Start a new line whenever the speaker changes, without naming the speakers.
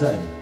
say.